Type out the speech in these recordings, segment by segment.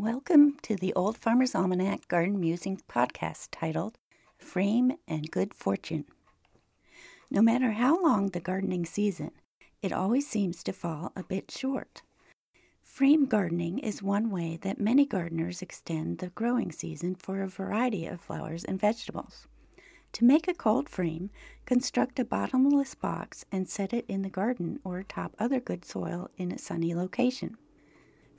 Welcome to the Old Farmer's Almanac Garden Musing podcast titled Frame and Good Fortune. No matter how long the gardening season, it always seems to fall a bit short. Frame gardening is one way that many gardeners extend the growing season for a variety of flowers and vegetables. To make a cold frame, construct a bottomless box and set it in the garden or top other good soil in a sunny location.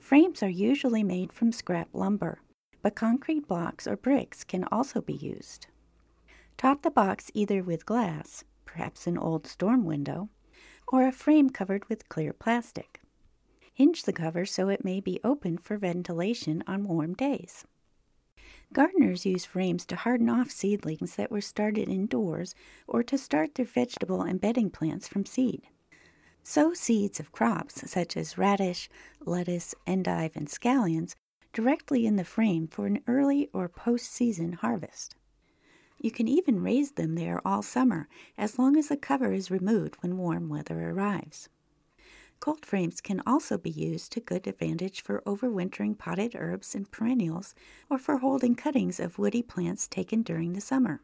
Frames are usually made from scrap lumber, but concrete blocks or bricks can also be used. Top the box either with glass, perhaps an old storm window, or a frame covered with clear plastic. Hinge the cover so it may be opened for ventilation on warm days. Gardeners use frames to harden off seedlings that were started indoors or to start their vegetable and bedding plants from seed. Sow seeds of crops such as radish, lettuce, endive, and scallions directly in the frame for an early or post season harvest. You can even raise them there all summer as long as the cover is removed when warm weather arrives. Cold frames can also be used to good advantage for overwintering potted herbs and perennials or for holding cuttings of woody plants taken during the summer.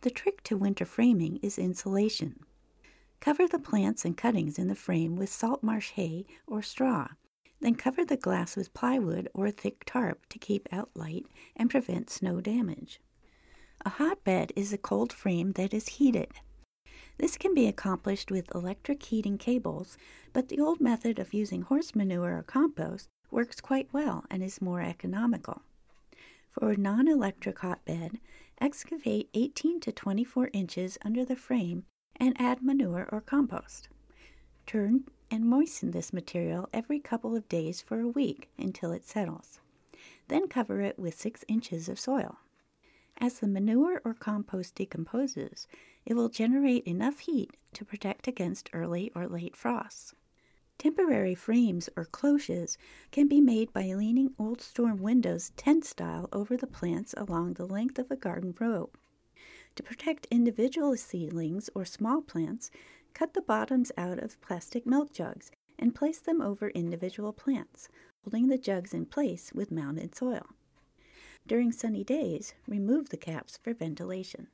The trick to winter framing is insulation. Cover the plants and cuttings in the frame with salt marsh hay or straw. Then cover the glass with plywood or a thick tarp to keep out light and prevent snow damage. A hotbed is a cold frame that is heated. This can be accomplished with electric heating cables, but the old method of using horse manure or compost works quite well and is more economical. For a non electric hotbed, excavate 18 to 24 inches under the frame and add manure or compost. Turn and moisten this material every couple of days for a week until it settles. Then cover it with 6 inches of soil. As the manure or compost decomposes, it will generate enough heat to protect against early or late frosts. Temporary frames or cloches can be made by leaning old storm windows tent style over the plants along the length of a garden row. To protect individual seedlings or small plants, cut the bottoms out of plastic milk jugs and place them over individual plants, holding the jugs in place with mounded soil. During sunny days, remove the caps for ventilation.